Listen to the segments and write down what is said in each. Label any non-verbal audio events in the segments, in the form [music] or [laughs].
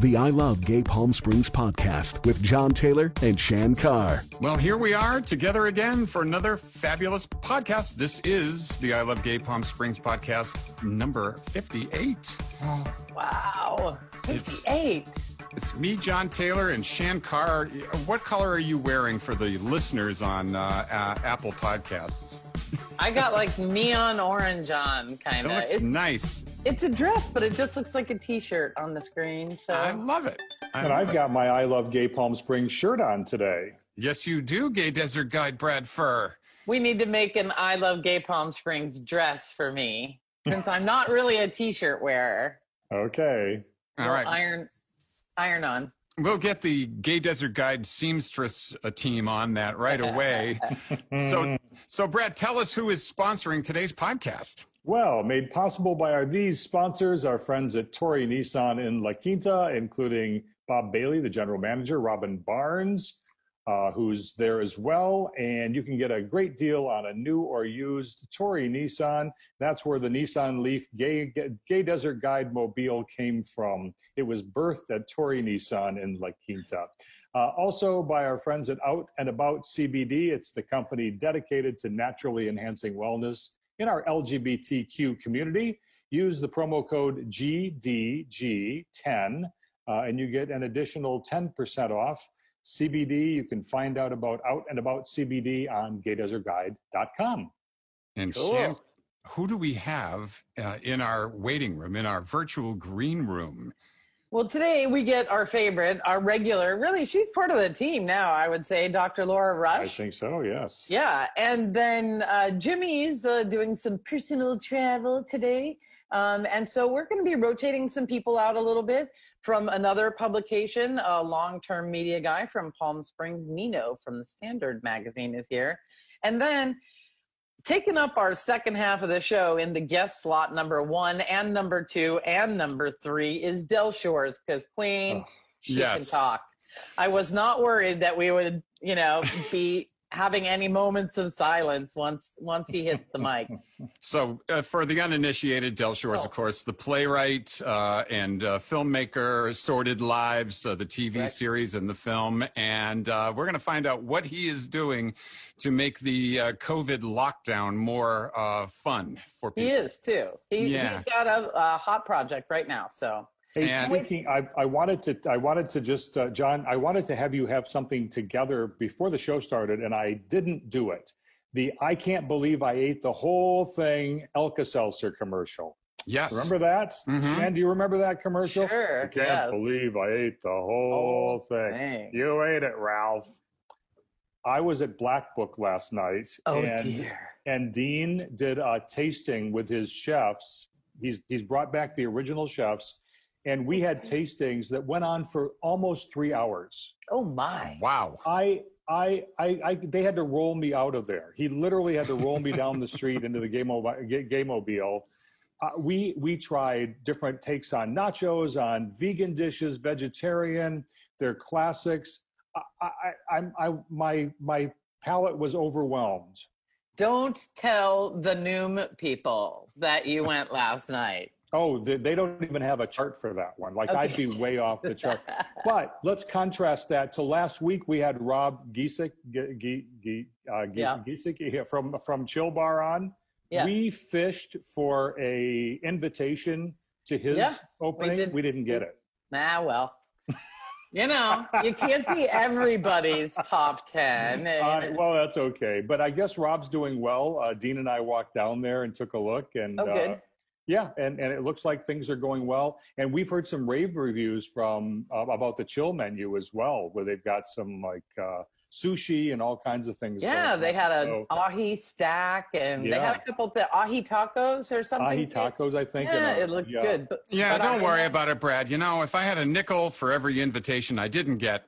The I Love Gay Palm Springs podcast with John Taylor and Shan Carr. Well, here we are together again for another fabulous podcast. This is the I Love Gay Palm Springs podcast number 58. Wow. 58. It's, it's me, John Taylor, and Shan Carr. What color are you wearing for the listeners on uh, uh, Apple Podcasts? [laughs] I got like neon orange on, kind It of. looks It's, nice. it's a dress, but it just looks like a t-shirt on the screen. So I love it. I And love I've it. got my I Love Gay Palm Springs shirt on today. Yes, you do, Gay Desert Guide Brad Fuhr. we need to make an I Love Gay Palm Springs dress for me, since I'm not really a t-shirt wearer. Okay. All Well, right. Iron, iron on. We'll get the Gay Desert Guide seamstress uh, team on that right away. [laughs] so, so Brad, tell us who is sponsoring today's podcast. Well, made possible by our these sponsors, our friends at Torrey Nissan in La Quinta, including Bob Bailey, the general manager, Robin Barnes, uh, who's there as well. And you can get a great deal on a new or used Torrey Nissan. That's where the Nissan Leaf Gay, Gay Desert Guide Mobile came from. It was birthed at Torrey Nissan in La Quinta. Uh, also by our friends at Out and About CBD. It's the company dedicated to naturally enhancing wellness in our LGBTQ community. Use the promo code GDG10 uh, and you get an additional 10% off. CBD, you can find out about Out and About CBD on gaydesertguide.com. And Cool. Shan, who do we have uh, in our waiting room, in our virtual green room? Well, today we get our favorite, our regular. Really, she's part of the team now. I would say, Dr. Laura Rush. I think so, yes. Yeah, and then uh, Jimmy's uh, doing some personal travel today. Um, and so we're going to be rotating some people out a little bit from another publication, a long term media guy from Palm Springs, Nino from the Standard magazine is here. And then taking up our second half of the show in the guest slot number one and number two and number three is Del Shores because Queen, Oh, she yes. can talk. I was not worried that we would, you know, be having any moments of silence once once he hits the mic. [laughs] So, uh, for the uninitiated, Del Shores, Oh. of course, the playwright uh, and uh, filmmaker, Sordid Lives, uh, the TV Correct. series and the film. And uh, we're going to find out what he is doing to make the uh, COVID lockdown more uh, fun for people. He is too. He, Yeah. He's got a, a hot project right now. So Hey, And- speaking, I, I wanted to, I wanted to just, uh, John, I wanted to have you have something together before the show started, and I didn't do it. The I can't believe I ate the whole thing Alka-Seltzer commercial. Yes. Remember that? Shan, do you remember that commercial? Sure, I can't yes. believe I ate the whole thing. dang. You ate it, Ralph. I was at Black Book last night. oh and dear. and Dean did a tasting with his chefs. He's he's brought back the original chefs, and we had tastings that went on for almost three hours. Oh my. Wow. I I I, I they had to roll me out of there. He literally had to roll me down the street into the game mobile. Uh, we we tried different takes on nachos, on vegan dishes, vegetarian. They're classics. I, I, I'm I my my palate was overwhelmed. Don't tell the Noom people that you went last night. Oh, they, they don't even have a chart for that one. Like I'd be way off the chart. [laughs] But let's contrast that to last week. We had Rob Giesek, G- G- uh, Gies- Yeah. Here from from Chill Bar on. Yes. We fished for a invitation to his Yeah, opening. did. We didn't get it. Ah, well. You know, you can't be everybody's top 10. Uh, well, that's okay. But I guess Rob's doing well. Uh, Dean and I walked down there and took a look, and Oh, good. uh, yeah, and, and it looks like things are going well. And we've heard some rave reviews from uh, about the chill menu as well, where they've got some like uh, sushi and all kinds of things. yeah, going they on. had a So, ahi stack and they had a couple of the ahi tacos or something. ahi tacos, I think. Yeah, and, uh, it looks yeah. good. But, Yeah, but don't I- worry about it, Brad. You know, if I had a nickel for every invitation I didn't get.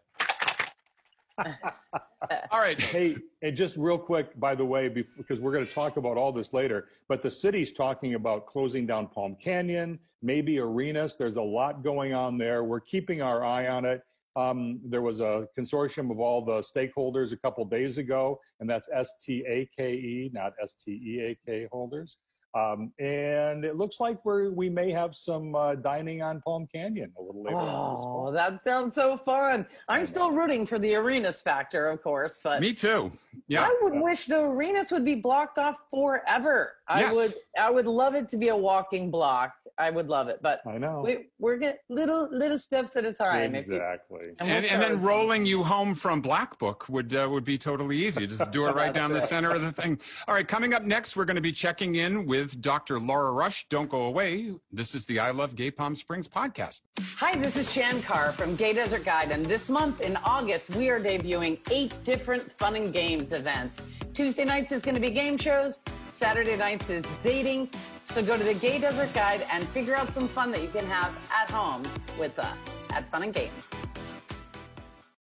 [laughs] All right. Hey, and just real quick, by the way, because we're going to talk about all this later, but the city's talking about closing down Palm Canyon, maybe arenas. There's a lot going on there. We're keeping our eye on it. Um, there was a consortium of all the stakeholders a couple days ago, and that's S T A K E, not S T E A K holders. Um, and it looks like we're, we may have some uh, dining on Palm Canyon a little later on Oh, fall. that sounds so fun. I I'm still rooting for the Arenas factor, of course, but Me too. Yeah. I would wish the Arenas would be blocked off forever. I Yes. would I would love it to be a walking block. I would love it. But I know. we, we're getting little little steps at a time. If you- exactly. we'll And, and then rolling you home from Black Book would uh, would be totally easy. Just do it right down the center of the thing. All right, coming up next, we're going to be checking in with Dr. Laura Rush. Don't go away. This is the I Love Gay Palm Springs podcast. Hi, this is Shan Carr from Gay Desert Guide, and this month in August, we are debuting eight different fun and games events. Tuesday nights is going to be game shows, Saturday nights is dating. So go to the Gay Desert Guide and figure out some fun that you can have at home with us at Fun and Games.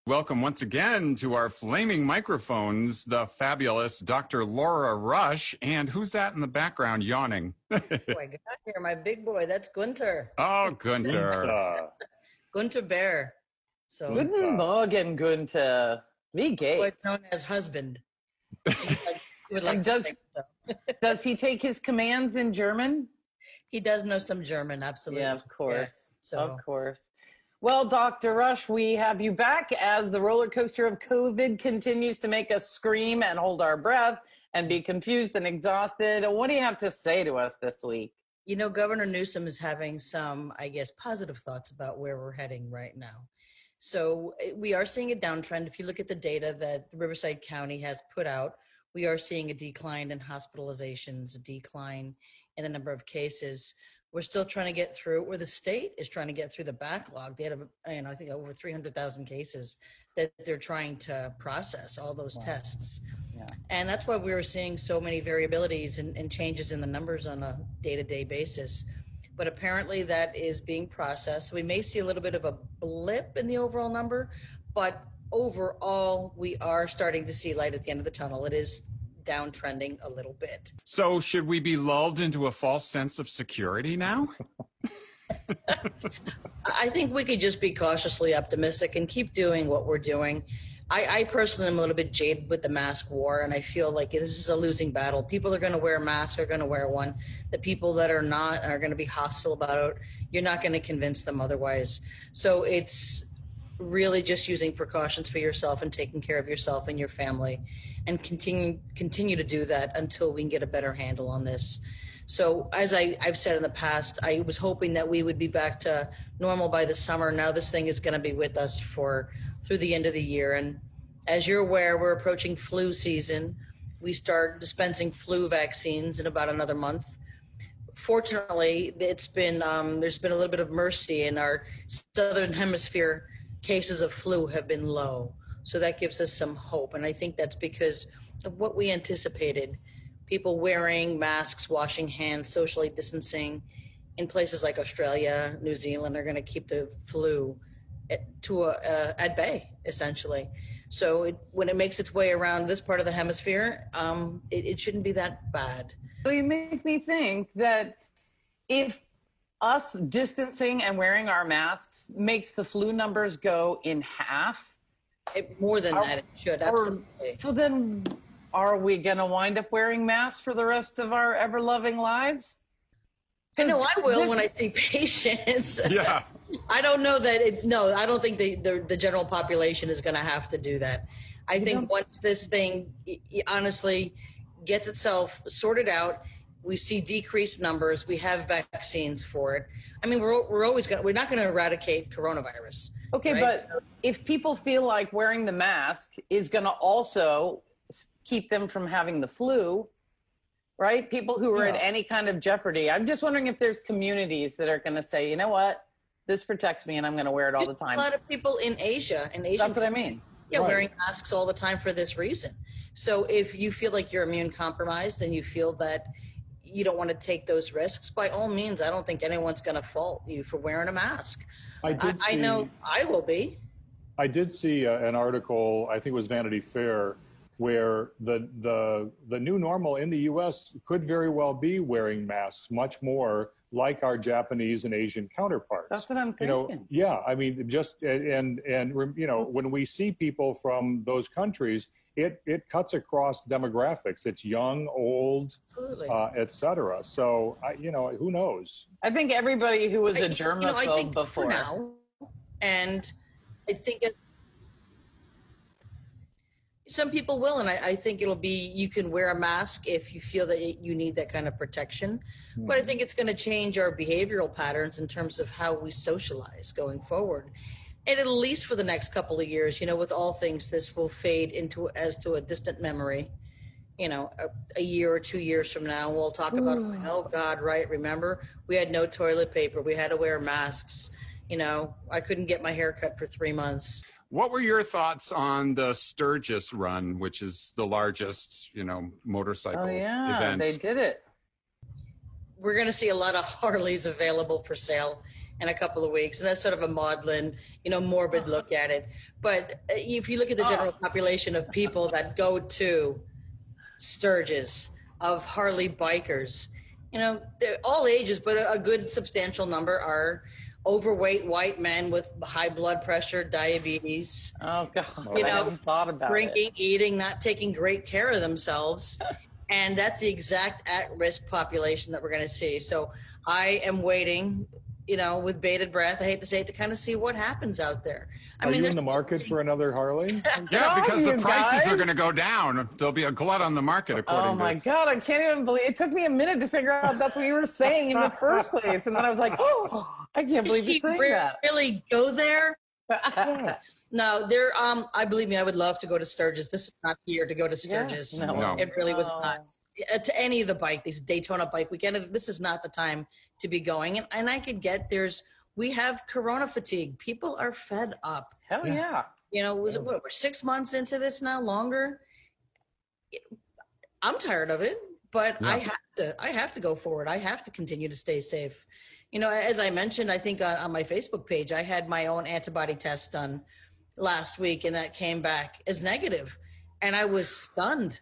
Welcome once again to our flaming microphones, the fabulous Dr. Laura Rush. And who's that in the background yawning? [laughs] Oh, I got here, my big boy. That's Gunter. oh, Gunter. Gunter Bear. So Guten Morgen, Günther. Wie boy geht's? known as husband. Would like does- so. [laughs] Does he take his commands in German? He does know some German, absolutely. Yeah, of course. so Of course. Well, Dr. Rush, we have you back as the roller coaster of COVID continues to make us scream and hold our breath and be confused and exhausted. What do you have to say to us this week? you know, Governor Newsom is having some, I guess, positive thoughts about where we're heading right now. So eh, we are seeing a downtrend. If you look at the data that Riverside County has put out, we are seeing a decline in hospitalizations, a decline in the number of cases. We're still trying to get through, or the state is trying to get through the backlog. They had, a, you know, I think over 300,000 cases that they're trying to process, all those tests. Yeah. And that's why we were seeing so many variabilities and, and changes in the numbers on a day to day basis. But apparently that is being processed. We may see a little bit of a blip in the overall number, but overall, we are starting to see light at the end of the tunnel. It is downtrending a little bit. So, should we be lulled into a false sense of security now? I [laughs] I think we could just be cautiously optimistic and keep doing what we're doing. I, I personally am a little bit jaded with the mask war, and I feel like this is a losing battle. People are going to wear masks, are going to wear one. The people that are not are going to be hostile about it. You're not going to convince them otherwise. So it's really just using precautions for yourself and taking care of yourself and your family, and continue continue to do that until we can get a better handle on this. So, as I, I've said in the past, I was hoping that we would be back to normal by the summer. Now, this thing is going to be with us for through the end of the year. And as you're aware, we're approaching flu season. We start dispensing flu vaccines in about another month. Fortunately, it's been um, there's been a little bit of mercy in our southern hemisphere. Cases of flu have been low, so that gives us some hope. And I think that's because of what we anticipated people wearing masks, washing hands, socially distancing in places like Australia, New Zealand are going to keep the flu to a, uh, at bay, essentially. So it, when it makes its way around this part of the hemisphere, um, it, it shouldn't be that bad. So you make me think that if us distancing and wearing our masks makes the flu numbers go in half, It, more than Are- that, it should or- absolutely. so then are we going to wind up wearing masks for the rest of our ever loving lives? I know I will this- when I see patients. Yeah. [laughs] I don't know that it. No, I don't think the the, the general population is going to have to do that. I think once this thing honestly gets itself sorted out, we see decreased numbers. We have vaccines for it. I mean, we're we're always going. We're not going to eradicate coronavirus. Okay, right? but if people feel like wearing the mask is going to also keep them from having the flu, right? People who are at any kind of jeopardy. I'm just wondering if there's communities that are going to say, you know what, this protects me and I'm going to wear it all the time. A lot of people in Asia, in Asia, That's what I mean. yeah, Right. wearing masks all the time for this reason. So if you feel like you're immune compromised and you feel that you don't want to take those risks, by all means, I don't think anyone's going to fault you for wearing a mask. I I, did I see, know I will be. I did see uh, an article, I think it was Vanity Fair, where the the the new normal in the U.S. could very well be wearing masks much more like our Japanese and Asian counterparts. That's what I'm you know, thinking. yeah. I mean, just and and you know, when we see people from those countries, it it cuts across demographics. It's young, old, Absolutely. uh, et cetera. So, I, you know, who knows? I think everybody who was a I- germaphobe you know, I think before. for now, and I think it, some people will, and I, I think it'll be you can wear a mask if you feel that you need that kind of protection. But I hmm. think it's going to change our behavioral patterns in terms of how we socialize going forward. And at least for the next couple of years, you know, with all things, this will fade into as to a distant memory. You know, a, a year or two years from now, we'll talk about, hmm. oh God, right? Remember, we had no toilet paper, we had to wear masks. You know, I couldn't get my hair cut for three months. What were your thoughts on the Sturgis run, which is the largest, you know, motorcycle Oh yeah, event? they did it. we're going to see a lot of [laughs] Harleys available for sale in a couple of weeks, and that's sort of a maudlin, you know, morbid look at it. But uh, if you look at the general population of people that go to Sturgis, of Harley bikers, you know, they're all ages, but a, a good substantial number are overweight white men with high blood pressure, diabetes, Oh god, You I know, hadn't thought about drinking, eating, not taking great care of themselves. And that's the exact at risk population that we're going to see. So I am waiting, you know, with bated breath. I hate to say it, to kind of see what happens out there. I Are you in the market for another Harley? [laughs] yeah, because the prices guys. are going to go down. There'll be a glut on the market, according Oh my to. god, I can't even believe it took me a minute to figure out that's what you were saying in the first place. And then I was like, oh, I can't believe Does you're he saying that. really go there? yes. No, there. Um, I believe me, I would love to go to Sturgis. This is not the year to go to Yeah, Sturgis. no. No. It really was not. Uh, To any of the bike, these Daytona bike weekend, this is not the time to be going. And, and I could get there's we have Corona fatigue. People are fed up. Hell yeah. You know, was what we're six months into this now, longer. I'm tired of it, but I have to. I have to go forward. I have to continue to stay safe. You know, as I mentioned, I think on, on my Facebook page, I had my own antibody test done last week, and that came back as negative, and I was stunned.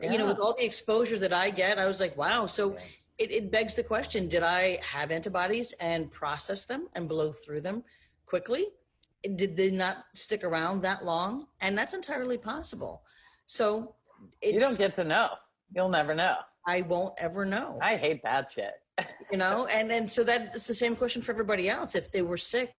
You know, with all the exposure that I get, I was like, wow. So it, it begs the question: Did I have antibodies and process them and blow through them quickly? Did they not stick around that long? And that's entirely possible. So it's, You don't get to know. You'll never know. I won't ever know. I hate that shit. You know, and and so that's the same question for everybody else. If they were sick,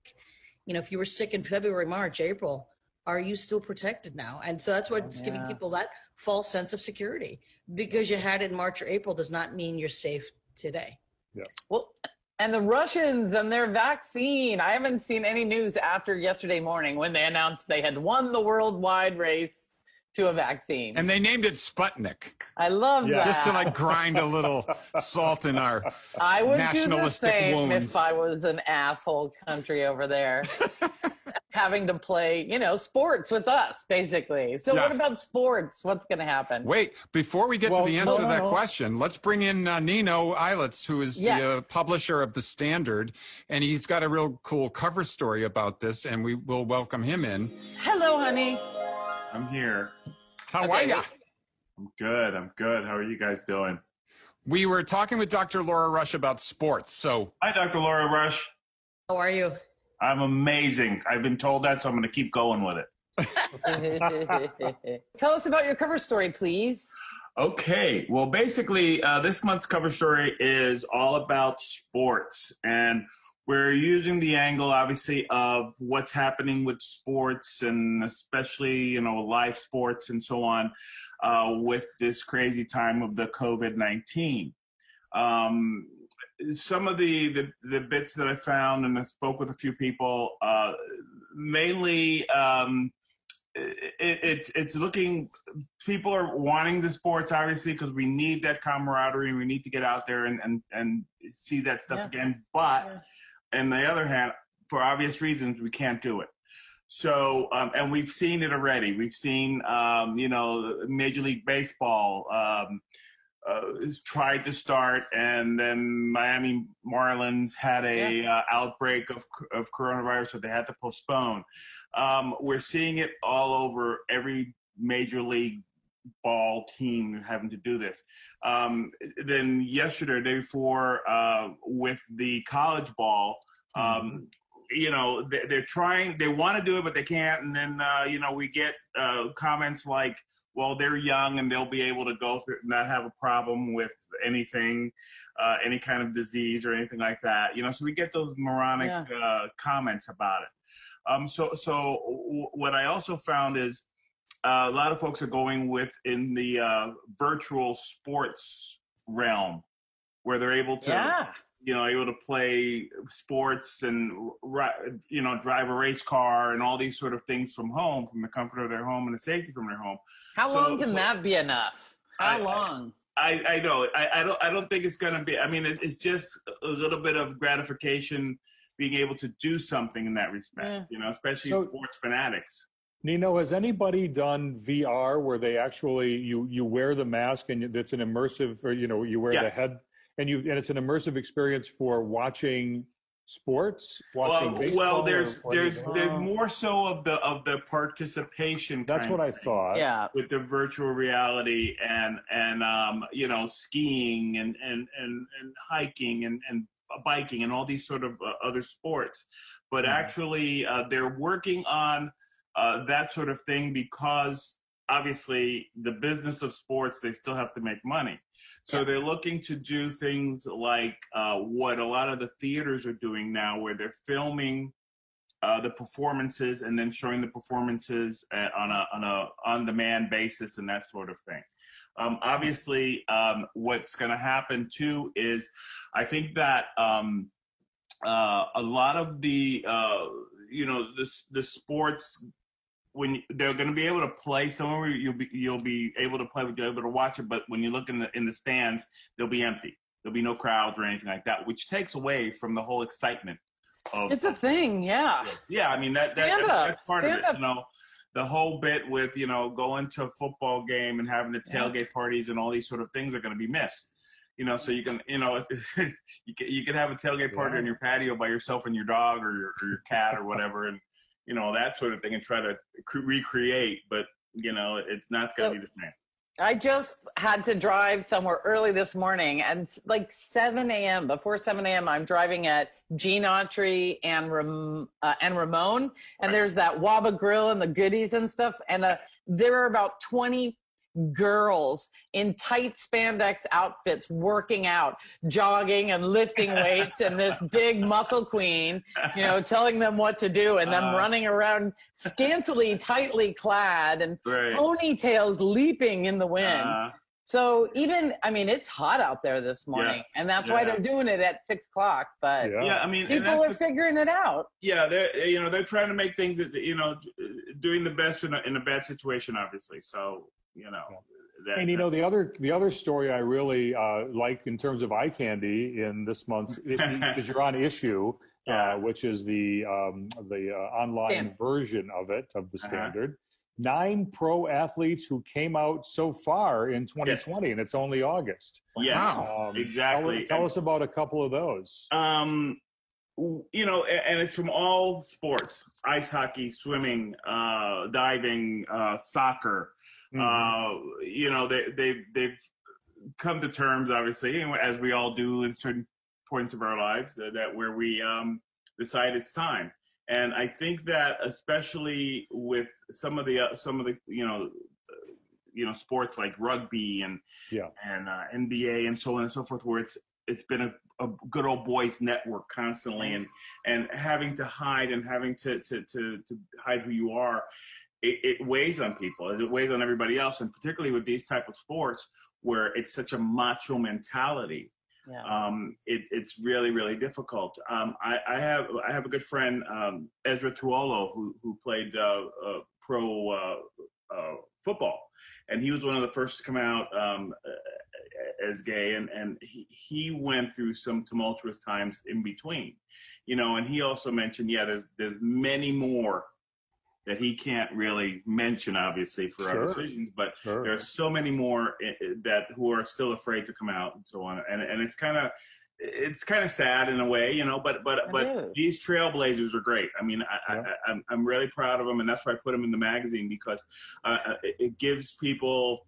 you know, if you were sick in February, March, April, are you still protected now? And so that's what's giving Yeah. people that false sense of security. Because you had it in March or April does not mean you're safe today. Yeah. Well, and the Russians and their vaccine. I haven't seen any news after yesterday morning when they announced they had won the worldwide race to a vaccine. And they named it Sputnik, I love Yeah. that. just to like grind a little [laughs] salt in our. I would do the same wounds. if I was an asshole country over there, [laughs] having to play, you know, sports with us, basically. So, Yeah. what about sports? What's going to happen? Wait, before we get Well, to the answer no, to that no. question, let's bring in uh, Nino Eilitz, who is the uh, publisher of The Standard. And he's got a real cool cover story about this, and we will welcome him in. Hello, honey. I'm here. How Okay. are ya? I'm good. I'm good. How are you guys doing? We were talking with Dr. Laura Rush about sports. So, Hi, Dr. Laura Rush. How are you? I'm amazing. I've been told that, so I'm going to keep going with it. [laughs] Tell us about your cover story, please. Okay. Well, basically, uh, this month's cover story is all about sports. And we're using the angle, obviously, of what's happening with sports and especially, you know, live sports and so on uh, with this crazy time of the COVID 19. Um, some of the, the, the bits that I found, and I spoke with a few people, uh, mainly um, it, it's it's looking people are wanting the sports obviously because we need that camaraderie and we need to get out there and and, and see that stuff Yeah. again but on the other hand for obvious reasons we can't do it. So um, and we've seen it already. We've seen um, you know major league baseball um, uh, tried to start, and then Miami Marlins had a uh, outbreak of of coronavirus, so they had to postpone. Um, we're seeing it all over every major league ball team having to do this. Um, then yesterday, day before, uh, with the college ball, um, mm-hmm. you know, they, are trying, they want to do it, but they can't. And then, uh, you know, we get uh, comments like, well, they're young and they'll be able to go through, not have a problem with anything, uh, any kind of disease or anything like that. You know, so we get those moronic yeah. Uh, comments about it. Um, so, so what I also found is a lot of folks are going with in the uh, virtual sports realm, where they're able to, yeah. you know, able to play sports and you know drive a race car and all these sort of things from home, from the comfort of their home and the safety from their home. How so, long can so that be enough? How I, long? I, I know. I, I don't. I don't think it's going to be. I mean, it, it's just a little bit of gratification being able to do something in that respect. Yeah. You know, especially so, sports fanatics. Nino, has anybody done VR where they actually you you wear the mask and it's an immersive, or you know, you wear yeah. the head and you and it's an immersive experience for watching sports watching well, well there's there's there's more so of the of the participation that's what i thought. Yeah. with the virtual reality and and um you know skiing and and and, and hiking and and biking and all these sort of uh, other sports. But mm actually uh, they're working on uh, that sort of thing because obviously the business of sports they still have to make money. So they're looking to do things like uh, what a lot of the theaters are doing now where they're filming uh, the performances and then showing the performances uh, on a on a on demand basis and that sort of thing. Um, obviously, um, what's going to happen too is I think that um, uh, a lot of the, uh, you know, the, the sports when they're going to be able to play somewhere you'll be you'll be able to play you'll be able to watch it but when you look in the in the stands they'll be empty there'll be no crowds or anything like that which takes away from the whole excitement of, it's a thing yeah yeah i mean that, that, that that's part Stand of it up. you know the whole bit with you know going to a football game and having the tailgate yeah. parties and all these sort of things are going to be missed you know so you can you know [laughs] you can, you can have a tailgate party yeah. on your patio by yourself and your dog or your, or your cat or whatever and you know that sort of thing and try to recreate but you know it's not going to so, be the same I just had to drive somewhere early this morning and like 7 a.m. Before 7 a.m., I'm driving at Gene Autry and Ram- uh, and Ramon, and there's that Waba Grill and the goodies and stuff. And uh, there are about 20 girls in tight spandex outfits working out, jogging and lifting weights, and this big muscle queen, you know, telling them what to do, and them uh, running around scantily, tightly clad, and right. ponytails leaping in the wind. Uh, so even, I mean, it's hot out there this morning, yeah, and that's yeah. why they're doing it at six o'clock. But yeah, yeah I mean, people are the, figuring it out. Yeah, they're you know they're trying to make things you know doing the best in a, in a bad situation, obviously. So you know. That, and you know the other the other story I really uh, like in terms of eye candy in this month because [laughs] you're on issue, uh, yeah. which is the um, the uh, online version of it of the uh-huh. standard. Uh-huh. Nine pro athletes who came out so far in 2020, yes. and it's only August. Yeah, um, exactly. Tell, tell us about a couple of those. Um, you know, and it's from all sports: ice hockey, swimming, uh, diving, uh, soccer, Mm-hmm. Uh, you know, they they they've come to terms, obviously, as we all do in certain points of our lives, that, that where we um, decide it's time. And I think that especially with some of the uh, some of the you know you know sports like rugby and yeah. and uh, NBA and so on and so forth, where it's it's been a, a, good old boys network constantly and and having to hide and having to to to, to hide who you are it, it weighs on people. It weighs on everybody else, and particularly with these type of sports where it's such a macho mentality. Yeah. Um, it, it's really, really difficult. Um, I, I, have I have a good friend, um, Esera Tuaolo, who who played uh, uh, pro uh, uh football, and he was one of the first to come out um, as gay, and and he he went through some tumultuous times in between, you know. And he also mentioned, yeah, there's there's many more that he can't really mention, obviously for sure. obvious reasons. But sure. there are so many more eh, eh, that who are still afraid to come out and so on. And and it's kind of it's kind of sad in a way, you know. But but it but is. these trailblazers are great. I mean, I, yeah. I, I'm I'm really proud of them, and that's why I put them in the magazine because uh, uh it gives people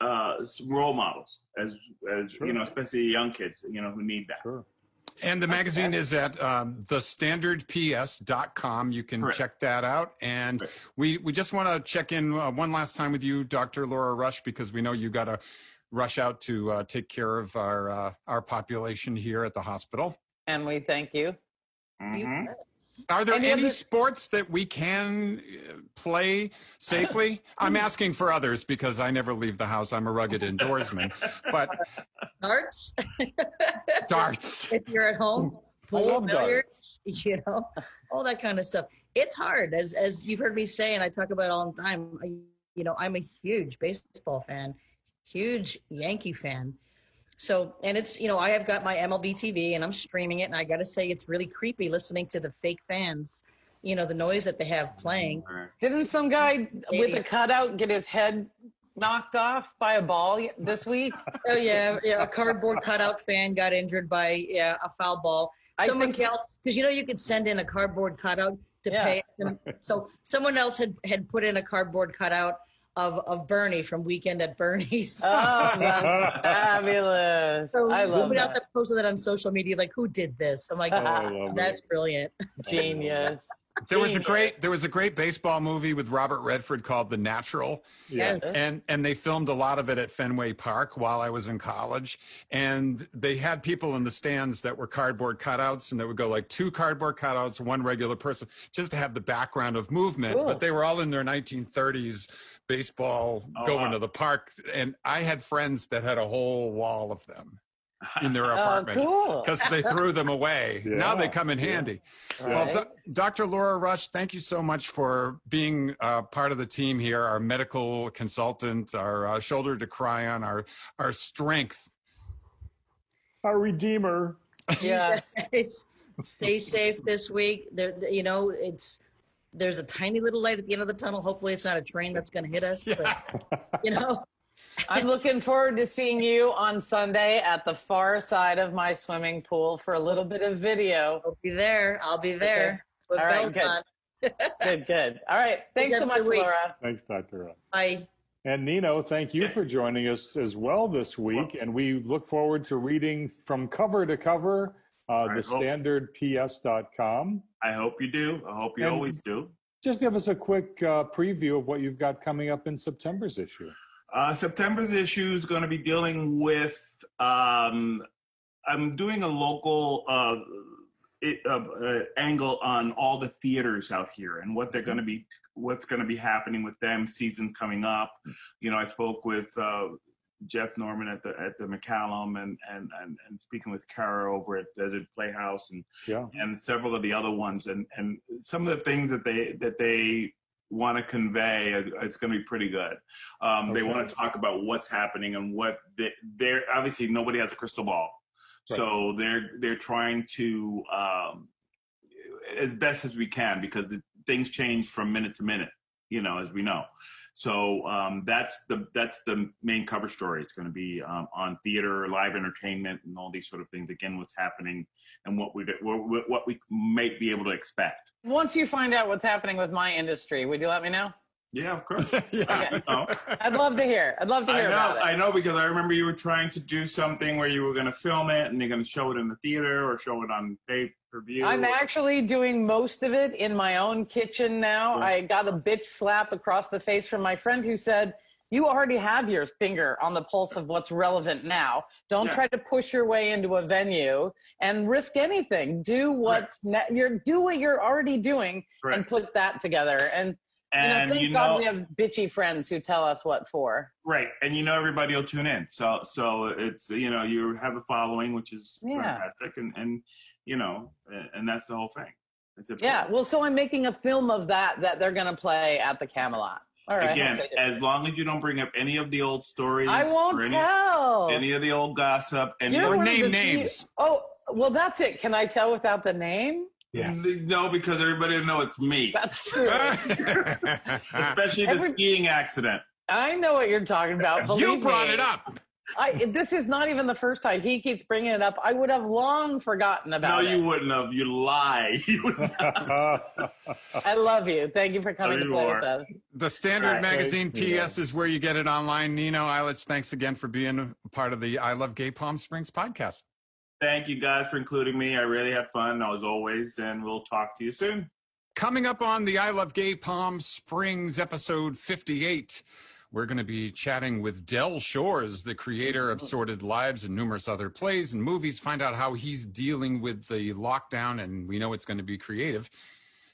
uh, role models as as Sure. you know, especially young kids, you know, who need that. Sure. And the magazine is at um, thestandardps.com. You can Correct. check that out. And Correct. we, we just want to check in uh, one last time with you, Dr. Laura Rush, because we know you got to rush out to uh, take care of our, uh, our population here at the hospital. And we thank you. Mhm. Are there Any any, other- sports that we can uh, play safely? [laughs] I'm asking for others because I never leave the house. I'm a rugged [laughs] indoorsman. But Darts, [laughs] darts. if you're at home, I pool, love billiards, [laughs] you know, all that kind of stuff. It's hard, as as you've heard me say, and I talk about it all the time. I, you know, I'm a huge baseball fan, huge Yankee fan. So, and it's you know, I have got my MLB TV and I'm streaming it, and I got to say, it's really creepy listening to the fake fans. You know, the noise that they have playing. Didn't some guy with a cutout get his head knocked off by a ball this week? Oh yeah, yeah. A cardboard cutout fan got injured by yeah a foul ball. Someone else, because you know you could send in a cardboard cutout to Yeah. pay them. So someone else had had put in a cardboard cutout of of Bernie from Weekend at Bernie's. Oh, that's [laughs] fabulous. so I love somebody out that. there posted that on social media, like, "Who did this?" I'm like, Oh, [laughs] "That's it. brilliant." Genius. There was a great there was a great baseball movie with Robert Redford called The Natural. Yes. Yes. and and they filmed a lot of it at Fenway Park while I was in college. And they had people in the stands that were cardboard cutouts, and they would go like two cardboard cutouts, one regular person, just to have the background of movement. Cool. But they were all in their 1930s baseball Oh, going wow. to the park, and I had friends that had a whole wall of them in their [laughs] Oh, apartment. cool. Because they threw them away. Now they come in yeah. handy. Right. Well, Dr. Laura Rush, thank you so much for being uh, part of the team here, our medical consultant, our uh, shoulder to cry on, our our strength. Our redeemer. [laughs] yes. stay safe this week. There, you know, it's there's a tiny little light at the end of the tunnel. Hopefully, it's not a train that's going to hit us. But, you know, I'm looking forward to seeing you on Sunday at the far side of my swimming pool for a little bit of video. I'll be there. I'll be there. With All right, good. on. [laughs] Good, good. All right. Thanks so much, week. Laura. Thanks, Dr. Rush. Bye. And Nino, thank you for joining us as well this week. And we look forward to reading from cover to cover uh, I the hope- standardps.com. I hope you do. I hope you And- always do. Just give us a quick uh, preview of what you've got coming up in September's issue. Uh, September's issue is going to be dealing with. Um, I'm doing a local uh, it, uh, uh, angle on all the theaters out here and what they're going to be, what's going to be happening with them. Season coming up. You know, I spoke with uh, Jeff Norman at the at the McCallum and and and, and speaking with Kara over at Desert Playhouse and Yeah. and several of the other ones and and some of the things that they that they want to convey uh, it's going to be pretty good. Um, they want to talk about what's happening and what they, they're obviously nobody has a crystal ball. So they're they're trying to um, as best as we can because the, things change from minute to minute you know as we know so um, that's the that's the main cover story. It's going to be um, on theater live entertainment and all these sort of things. Again what's happening and what we what we might be able to expect. Once you find out what's happening with my industry, would you let me know? Yeah of course [laughs] yeah. I know. I'd love to hear. I'd love to I hear know, about it. I know, because I remember you were trying to do something where you were going to film it and you're going to show it in the theater or show it on pay per view. I'm actually doing most of it in my own kitchen now. Cool. I got a bitch slap across the face from my friend who said, You already have your finger on the pulse of what's relevant now. Don't Yeah. try to push your way into a venue and risk anything. Do what's ne- you're do what you're already doing and put that together. And, and you know, thank you God we have bitchy friends who tell us what for. right, and you know everybody will tune in. So, so it's you know you have a following, which is Yeah. fantastic, and and you know, and- and that's the whole thing. It's Yeah. Well, so I'm making a film of that that they're going to play at the Camelot. All right. Again, as long as you don't bring up any of the old stories, I won't any, tell. any of the old gossip, any You're Or of one of name few- names. Oh, well, that's it. Can I tell without the name? No, because everybody will know it's me, That's true. [laughs] especially the Every- skiing accident. I know what you're talking about. you brought me. it up. I, this is not even the first time he keeps bringing it up. I would have long forgotten No, about it. No, you wouldn't have. You lie. [laughs] You. I love you. Thank you for oh, coming Love to play more. with us. The Standard Right. Magazine PS is where you get it online. Nino Eilitz, thanks again for being a part of the I Love Gay Palm Springs podcast. Thank you guys for including me. I really had fun as always, and we'll talk to you soon. Coming up on the I Love Gay Palm Springs episode 58, we're going to be chatting with Del Shores, the creator of Sordid Lives and numerous other plays and movies, find out how he's dealing with the lockdown, and we know it's going to be creative.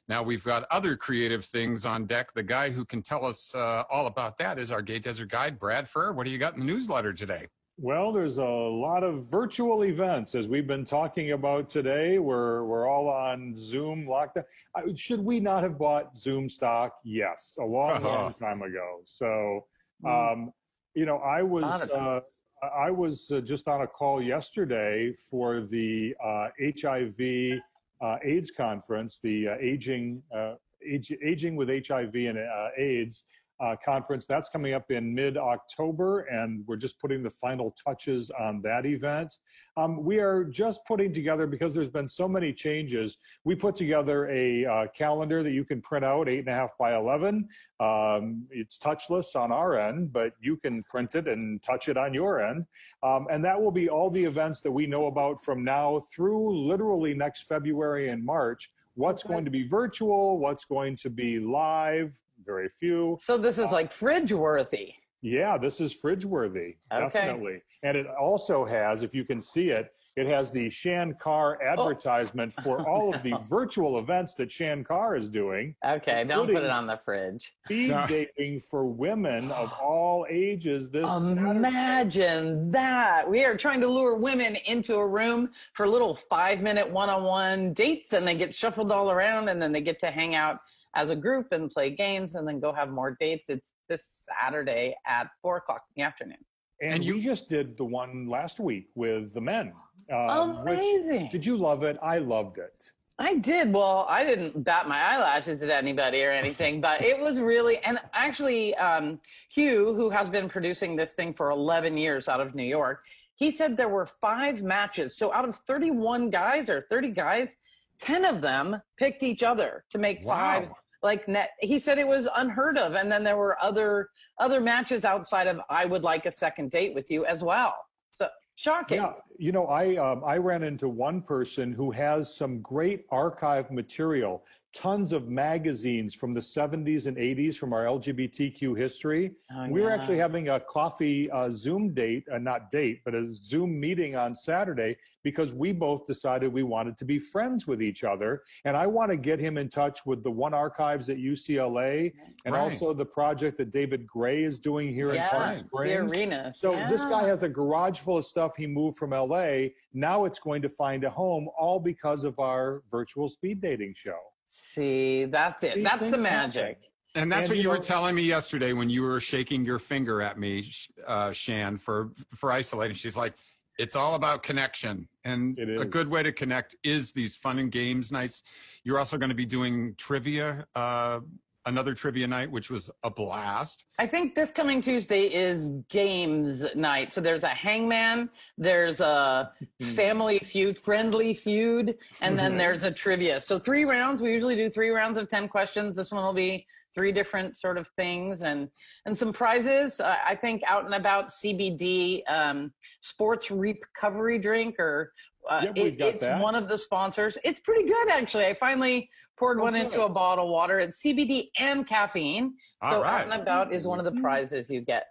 Now we've got other creative things on deck. The guy who can tell us uh, all about that is our Gay Desert Guide, Brad Fuhr. What do you got in the newsletter today? Well, there's a lot of virtual events as we've been talking about today. We're we're all on Zoom lockdown. I- Should we not have bought Zoom stock? Yes, a long, long time ago. So, um, you know, I was uh, I was uh, just on a call yesterday for the uh, HIV uh, AIDS conference, the uh, aging uh, age, aging with HIV and uh, AIDS uh, conference. That's coming up in mid October, and we're just putting the final touches on that event. Um, we are just putting together because there's been so many changes. We put together a uh, calendar that you can print out, eight and a half by 11. Um, it's touchless on our end, but you can print it and touch it on your end. Um, and that will be all the events that we know about from now through literally next February and March. What's going to be virtual? What's going to be live? Very few. So this is like fridge worthy. Yeah, this is fridge worthy, Okay. definitely. And it also has, if you can see it, it has the Shan Carr advertisement for [laughs] all of the virtual events that Shan Carr is doing. Okay, don't put it on the fridge. Speed No. dating for women of [gasps] all ages this Um, Saturday. Imagine that. We are trying to lure women into a room for little five minute one on one dates, and they get shuffled all around, and then they get to hang out as a group and play games and then go have more dates. It's this Saturday at four o'clock in the afternoon. And, And you- we just did the one last week with the men. um, which- Amazing. did you love it? I loved it. I did. Well, I didn't bat my eyelashes at anybody or anything, but it was really, and actually, um, Hugh, who has been producing this thing for 11 years out of New York, he said there were five matches. So out of 31 guys or 30 guys, 10 of them picked each other to make five. Like net, he said it was unheard of, and then there were other other matches outside of "I would like a second date with you" as well. So shocking. Yeah, you know, I um, I ran into one person who has some great archive material, tons of magazines from the 70s and 80s from our LGBTQ history. Oh, we were actually having a coffee uh, Zoom date, uh, not date, but a Zoom meeting on Saturday because we both decided we wanted to be friends with each other. And I want to get him in touch with the One Archives at UCLA and Right. also the project that David Gray is doing here yeah, in Palm the arena. So this guy has a garage full of stuff he moved from LA. Now it's going to find a home, all because of our virtual speed dating show. See, that's it. These That's the magic. happen. And that's And, what you you were telling me yesterday when you were shaking your finger at me, uh, Shan, for for isolating. She's like, it's all about connection, and a good way to connect is these fun and games nights. You're also going to be doing trivia, uh, another trivia night, which was a blast. I think this coming Tuesday is games night. So there's a hangman, there's a family feud, friendly feud, and then there's a trivia. So three rounds. We usually do three rounds of 10 questions. This one will be three different sort of things and and some prizes. Uh, I think out and about CBD um, sports recovery drink or uh, Yep, we've it- got it's that. one of the sponsors. It's pretty good actually. I finally poured Oh, one good. into a bottle of water. It's CBD and caffeine. All So right. out and about is one of the prizes you get.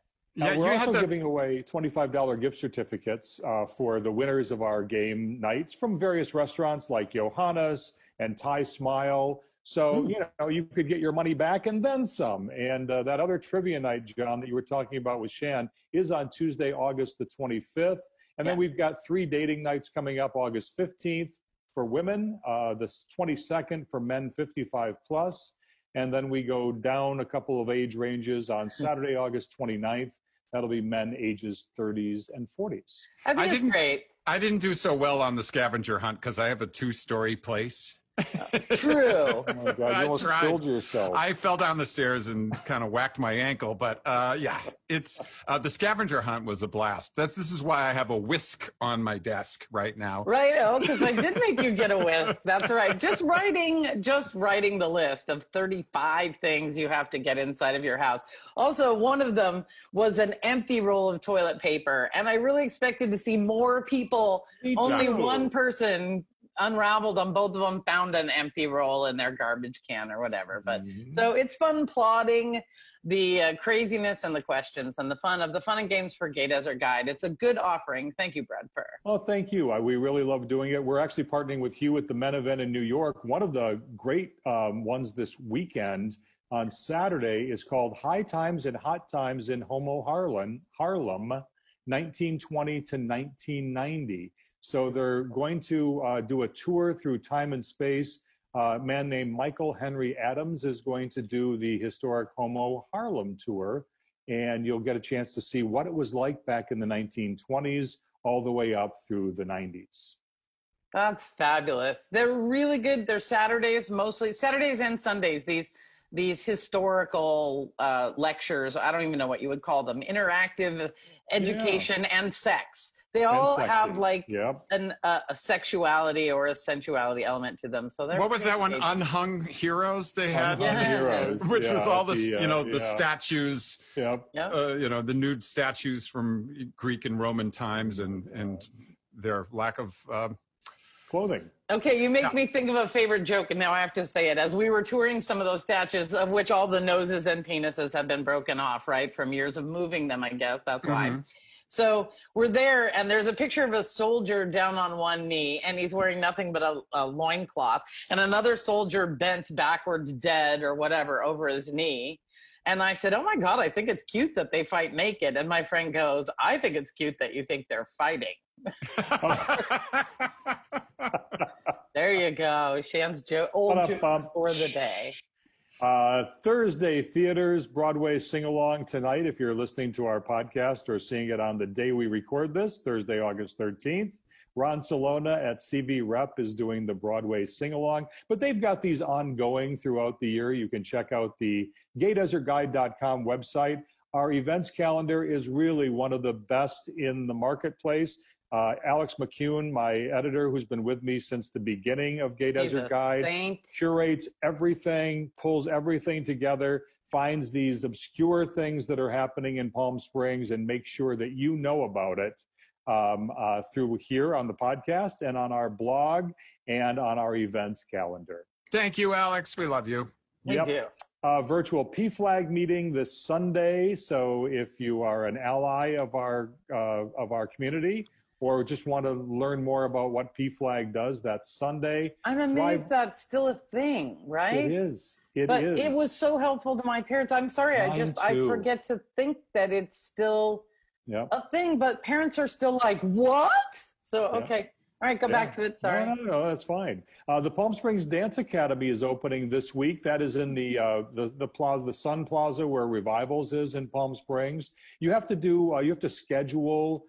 Uh, Yeah, we're you also had the, giving away $25 gift certificates uh, for the winners of our game nights from various restaurants like Johanna's and Thai Smile. So, you know, you could get your money back and then some. And uh, that other trivia night, John, that you were talking about with Shan is on Tuesday, August the 25th. And then we've got three dating nights coming up August 15th for women, uh, the 22nd for men 55 plus. And then we go down a couple of age ranges on Saturday, August 29th. That'll be men ages 30s and 40s. I think I didn't- great. I didn't do so well on the scavenger hunt because I have a two story place. True. Oh my God, you I almost tried. killed yourself. I fell down the stairs and kind of whacked my ankle, but uh, yeah, it's uh, the scavenger hunt was a blast. That's this is why I have a whisk on my desk right now. Right. Oh, because I did make you get a whisk. That's right. Just writing, just writing the list of 35 things you have to get inside of your house. Also, one of them was an empty roll of toilet paper. And I really expected to see more people. Me Only too. one person unraveled them. Both of them found an empty roll in their garbage can or whatever. But Mhm. so it's fun plotting the uh, craziness and the questions and the fun of the fun and games for Gay Desert Guide. It's a good offering. Thank you, Brad Fuhr. Oh, thank you. I, we really love doing it. We're actually partnering with Hugh at the Men event in New York. One of the great um, ones this weekend on Saturday is called High Times and Hot Times in Homo Harlem, Harlem, 1920 to 1990. So they're going to uh, do a tour through time and space. Uh, a man named Michael Henry Adams is going to do the historic Homo Harlem tour, and you'll get a chance to see what it was like back in the 1920s all the way up through the 90s. That's fabulous. They're really good. They're Saturdays mostly, Saturdays and Sundays. These these historical uh, lectures. I don't even know what you would call them. Interactive education and sex. They all have like Yep. an, uh, a sexuality or a sensuality element to them. So they're What was that one? educational. Unhung heroes they had, Unhung Yes. Heroes. [laughs] which was all the, the, uh, you know the yeah. statues, Yep. Uh, you know the nude statues from Greek and Roman times, and and their lack of. um Clothing. Okay, you make Yeah. me think of a favorite joke, and now I have to say it. As we were touring some of those statues, of which all the noses and penises have been broken off, right, from years of moving them, I guess that's why. Mhm. So we're there, and there's a picture of a soldier down on one knee, and he's wearing nothing but a, a loincloth, and another soldier bent backwards, dead or whatever, over his knee. And I said, Oh my God, I think it's cute that they fight naked. And my friend goes, I think it's cute that you think they're fighting. [laughs] There you go. Shan's old joke for the day. Uh, Thursday theaters, Broadway sing along tonight. If you're listening to our podcast or seeing it on the day we record this, Thursday, August 13th. Ron Salona at CV Rep is doing the Broadway sing along, but they've got these ongoing throughout the year. You can check out the gaydesertguide.com website. Our events calendar is really one of the best in the marketplace. Uh, Alex McCune, my editor, who's been with me since the beginning of Gay Desert Guide, Saint. curates everything, pulls everything together, finds these obscure things that are happening in Palm Springs, and makes sure that you know about it um, uh, through here on the podcast and on our blog and on our events calendar. Thank you, Alex. We love you. We Yep. do. Uh, virtual PFLAG meeting this Sunday. So if you are an ally of our uh, of our community or just want to learn more about what PFLAG does, that's Sunday. I'm amazed Drive- that's still a thing, right? It is. It but is. it was so helpful to my parents. I'm sorry, I Mine just I forget to think that it's still Yep. a thing, but parents are still like, "What?" So okay, all right, go Yeah. back to it. Sorry. No, no, no, that's fine. Uh, the Palm Springs Dance Academy is opening this week. That is in the uh, the the plaza, the Sun Plaza, where Revivals is in Palm Springs. You have to do uh, you have to schedule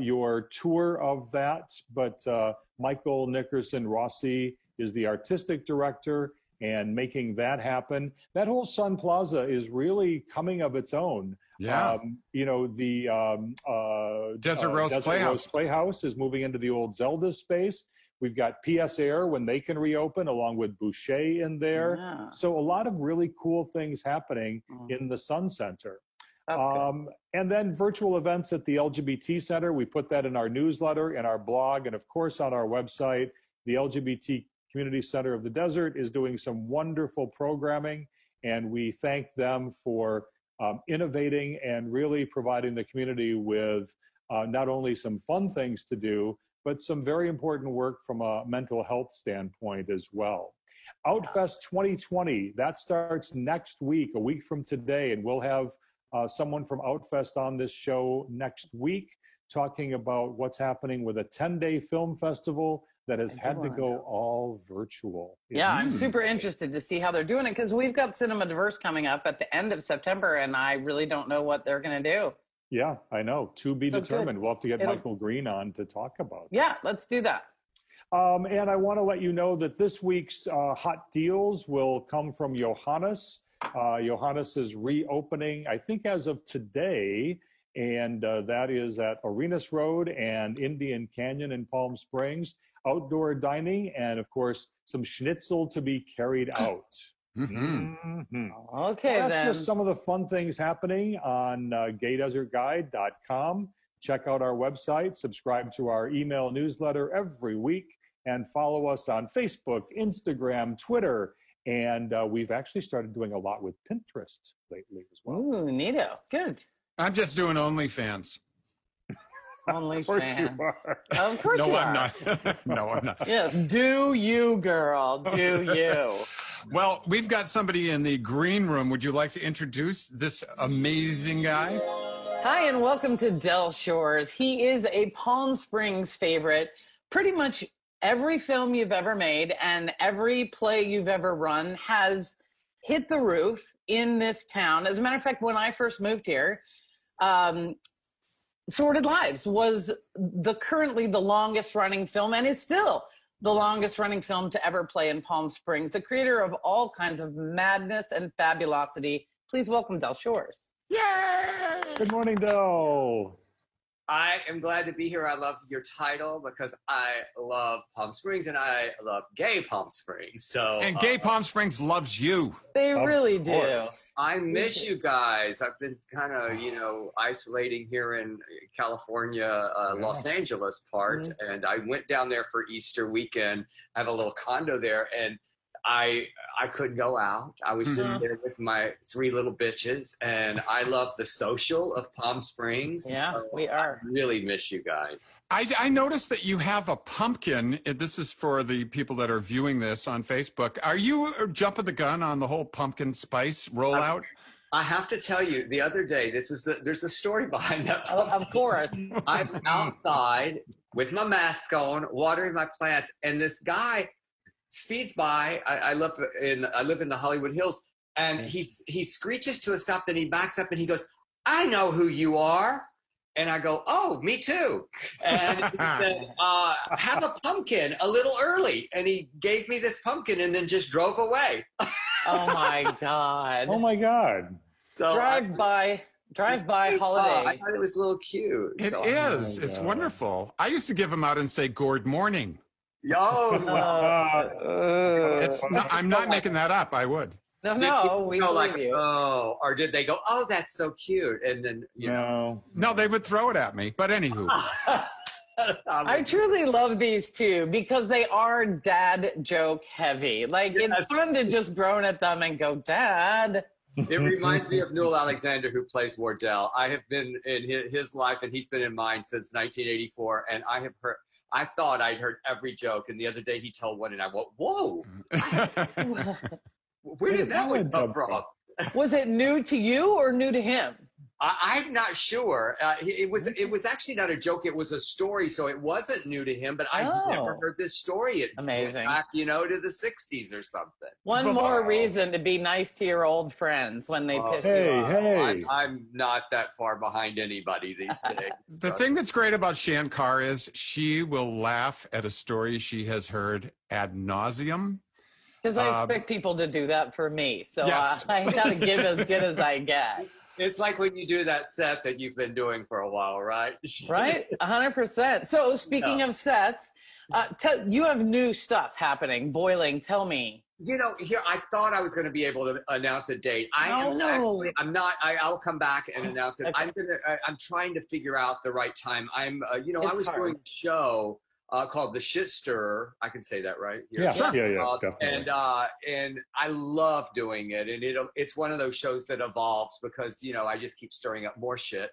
your tour of that, but uh, Michael Nickerson Rossi is the artistic director and making that happen. That whole Sun Plaza is really coming of its own. Yeah. Um, you know, the um, uh, Desert uh, Rose Playhouse. Rose Playhouse is moving into the old Zelda space. We've got PS Air when they can reopen, along with Boucher in there. Yeah. So a lot of really cool things happening Mm, in the Sun Center. Um, and then virtual events at the LGBT Center. We put that in our newsletter in our blog, and of course on our website. The LGBT Community Center of the Desert is doing some wonderful programming, and we thank them for um, innovating and really providing the community with uh, not only some fun things to do, but some very important work from a mental health standpoint as well. Outfest 2020, that starts next week, a week from today, and we'll have uh, someone from Outfest on this show next week talking about what's happening with a 10 day film festival that has I had to go know. all virtual. Yeah, I'm Mm. super interested to see how they're doing it because we've got Cinema Diverse coming up at the end of September, and I really don't know what they're going to do. Yeah, I know. To be So good. determined. We'll have to get It'll- Michael Green on to talk about it. Yeah, let's do that. Um, and I want to let you know that this week's uh, hot deals will come from Johannes. Uh, Johannes is reopening, I think, as of today, and uh, that is at Arenas Road and Indian Canyon in Palm Springs. Outdoor dining, and of course, some schnitzel to be carried out. Mhm. Mhm. Okay, That's then. just some of the fun things happening on uh, gaydesertguide.com. Check out our website, subscribe to our email newsletter every week, and follow us on Facebook, Instagram, Twitter. And uh, we've actually started doing a lot with Pinterest lately as well. Ooh, neato. Good. I'm just doing OnlyFans. Only [laughs] Of course you are. Of course No, you I'm are. not. [laughs] no, I'm not. Yes, do you, girl? Do [laughs] you? Well, we've got somebody in the green room. Would you like to introduce this amazing guy? Hi, and welcome to Del Shores. He is a Palm Springs favorite. Pretty much every film you've ever made and every play you've ever run has hit the roof in this town. As a matter of fact, when I first moved here, um, Sordid Lives was the currently the longest running film and is still the longest running film to ever play in Palm Springs. The creator of all kinds of madness and fabulosity. Please welcome Del Shores. Yay! Good morning, Del. I am glad to be here. I love your title because I love Palm Springs and I love gay Palm Springs. So And Gay uh, Palm Springs loves you. They Of really do. I miss you guys. I've been kind of, you know, isolating here in California, uh, Yeah. Los Angeles part, and I went down there for Easter weekend. I have a little condo there, and I I couldn't go out. I was just Mhm. there with my three little bitches, and I love the social of Palm Springs. Yeah, so we are. I really miss you guys. I, I noticed that you have a pumpkin. This is for the people that are viewing this on Facebook. Are you uh, jumping the gun on the whole pumpkin spice rollout? I have to tell you, the other day, this is the there's a story [laughs] behind that. Of, of course. I'm outside with my mask on, watering my plants, and this guy speeds by. I, I live in I live in the Hollywood Hills, and he he screeches to a stop, then he backs up and he goes, "I know who you are." And I go, oh, me too. And he said, [laughs] uh, have a pumpkin a little early. And he gave me this pumpkin and then just drove away. Oh [laughs] my God. Oh my God. So I- drive by, drive by Oh, I thought it was a little cute. It So- is. my It's God. wonderful. I used to give them out and say "Good morning." Oh, Uh, It's not, I'm not making that up. I would. no, no, we go believe like, you. oh, or did they go, oh, that's so cute, and then you know? No. No, they would throw it at me. But anywho, [laughs] I truly love these two because they are dad joke heavy. Like Yes. it's fun to just groan at them and go, Dad. it reminds me of Newell Alexander, who plays Wardell. I have been in his life, and he's been in mine since 1984, and I have heard. I thought I'd heard every joke, and the other day he told one, and I went, "Whoa, mm-hmm. [laughs] where did that one come from?" Was it new to you or new to him? I, I'm not sure. Uh, it it was it was actually not a joke. It was a story, so it wasn't new to him. But I Oh. never heard this story. It Amazing. back, you know, to the '60s or something. One Wow. more reason to be nice to your old friends when they Oh, piss Hey, you off. hey. I'm, I'm not that far behind anybody these [laughs] days. the thing that's great about Shankar is she will laugh at a story she has heard ad nauseum. Because I Um, expect people to do that for me. So Yes. uh, [laughs] I got to give as good as I [laughs] get. It's like when you do that set that you've been doing for a while, right? [laughs] Right? 100%. So speaking of sets, uh, tell you have new stuff happening, boiling. Tell me. You know, here I thought I was going to be able to announce a date. I am No. actually. I'm not. I, I'll come back and announce it. Okay. I'm gonna. I, I'm trying to figure out the right time. I'm. Uh, you know, I was hard. doing a show uh, called The Shit Stirrer. I can say that, right? Here. Yeah, yeah, yeah, Uh, definitely. and uh, and I love doing it, and it it's one of those shows that evolves because you know I just keep stirring up more shit.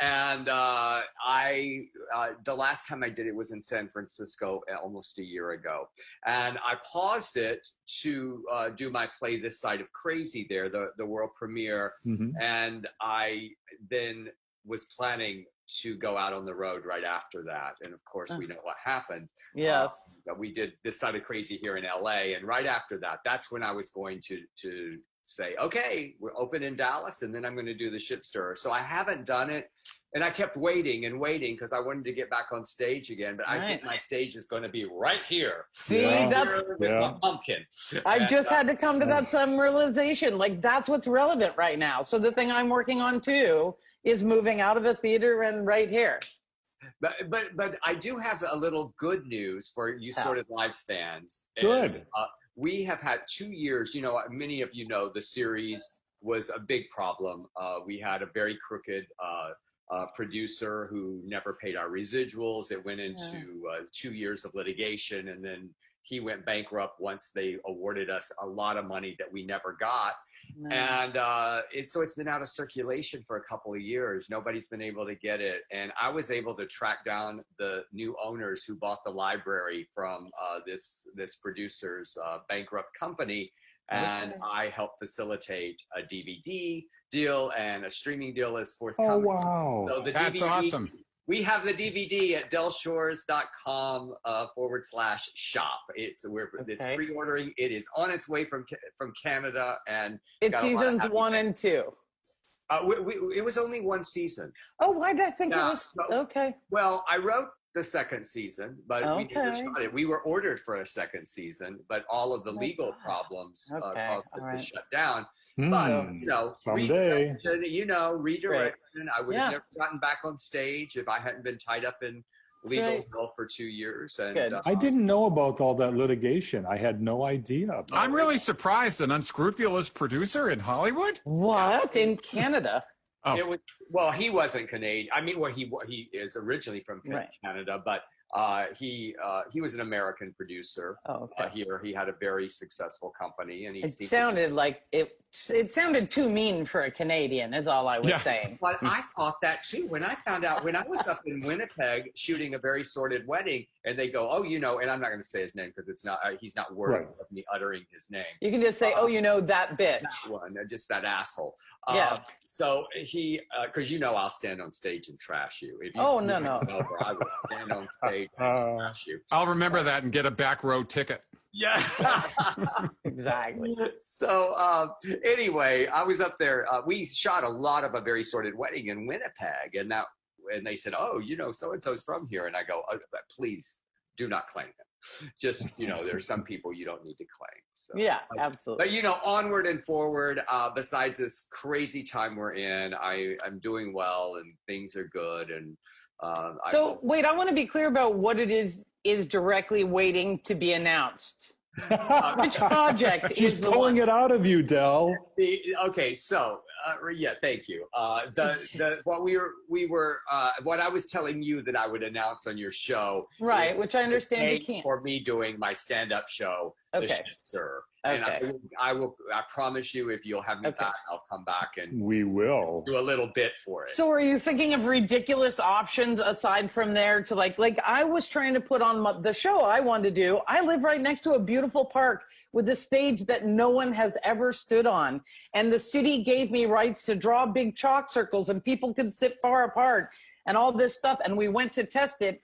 And uh, I uh, the last time I did it was in San Francisco uh, almost a year ago, and I paused it to uh, do my play This Side of Crazy there, the the world premiere, Mhm. and I then was planning to go out on the road right after that. And of course, we know what happened. Yes. Uh, we did this side of crazy here in LA. And right after that, that's when I was going to, to say, okay, we're open in Dallas and then I'm going to do the shit stir. So I haven't done it. And I kept waiting and waiting because I wanted to get back on stage again. But I think my stage is going to be right here. See, Yeah. that's Yeah. my pumpkin. [laughs] I And, just uh, had to come to that some realization. Like that's what's relevant right now. So the thing I'm working on too is moving out of a theater and right here. But but but I do have a little good news for you Yeah. Sordid Lives fans. Good. And, uh, we have had two years. You know, many of you know the series was a big problem. Uh, we had a very crooked uh, uh, producer who never paid our residuals. It went into uh, two years of litigation, and then he went bankrupt once they awarded us a lot of money that we never got and uh, it's so it's been out of circulation for a couple of years. Nobody's been able to get it, and I was able to track down the new owners who bought the library from uh, this this producer's uh, bankrupt company, and Okay. I helped facilitate a DVD deal and a streaming deal is forthcoming. Oh forthcoming. wow! So the That's DVD awesome. We have the DVD at delshores.com uh, forward slash shop. It's we're it's pre-ordering. It is on its way from from Canada, and It's got a lot of seasons one and two. uh, we, we, it was only one season. Oh, why did I think Yeah, it was no. okay? Well, I wrote the second season, but we never shot it. We were ordered for a second season, but all of the Oh, legal God. problems uh, Okay, caused it all right. to shut down. Hmm. But you know, Someday. redirection, you know, redirection. I would Yeah. have never gotten back on stage if I hadn't been tied up in legal right. hell for two years. And uh, I didn't know about all that litigation. I had no idea. about I'm it. really surprised. An unscrupulous producer in Hollywood? What in Canada? Oh. It was well, he wasn't Canadian. I mean, well, he he is originally from Ca- Right. Canada, but uh, he uh, he was an American producer Oh, uh, here. He had a very successful company, and he It seemed- sounded like it. It sounded too mean for a Canadian. Is all I was Yeah. saying. But I [laughs] thought that too when I found out when I was up in Winnipeg shooting a very sordid wedding, and they go, "Oh, you know," and I'm not going to say his name because it's not uh, he's not worthy Right. of me uttering his name. You can just say, "Oh, you know that bitch." That one, uh, just that asshole. Yeah. Uh, so he, because you know, I'll stand on stage and trash you. If you Oh, no, no. Over, I will stand on [laughs] stage and Uh, trash you. I'll remember that and get a back row ticket. Yeah. [laughs] [laughs] Exactly. so um, anyway, I was up there. Uh, we shot a lot of a very sordid wedding in Winnipeg, and that and they said, "Oh, you know, so and so's from here," and I go, oh, "Please do not claim him. [laughs] Just you know, there's some people you don't need to claim." So. Yeah, absolutely. But you know, onward and forward. Uh, besides this crazy time we're in, I I'm doing well and things are good. And uh, I- So wait, I want to be clear about what it is is directly waiting to be announced. Which project [laughs] She's is the pulling one? it out of you, Del. The, okay, so uh, yeah, thank you. Uh, the [laughs] the what we were we were uh, what I was telling you that I would announce on your show, Right, which I understand you can't. for me doing my stand up show, The Okay. Shit Sir. And I, will- I will I promise you, if you'll have me Okay. back, I'll come back and We will. do a little bit for it. So are you thinking of ridiculous options aside from there to like like I was trying to put on my, the show I wanted to do. I live right next to a beautiful park with a stage that no one has ever stood on and the city gave me rights to draw big chalk circles and people could sit far apart and all this stuff and we went to test it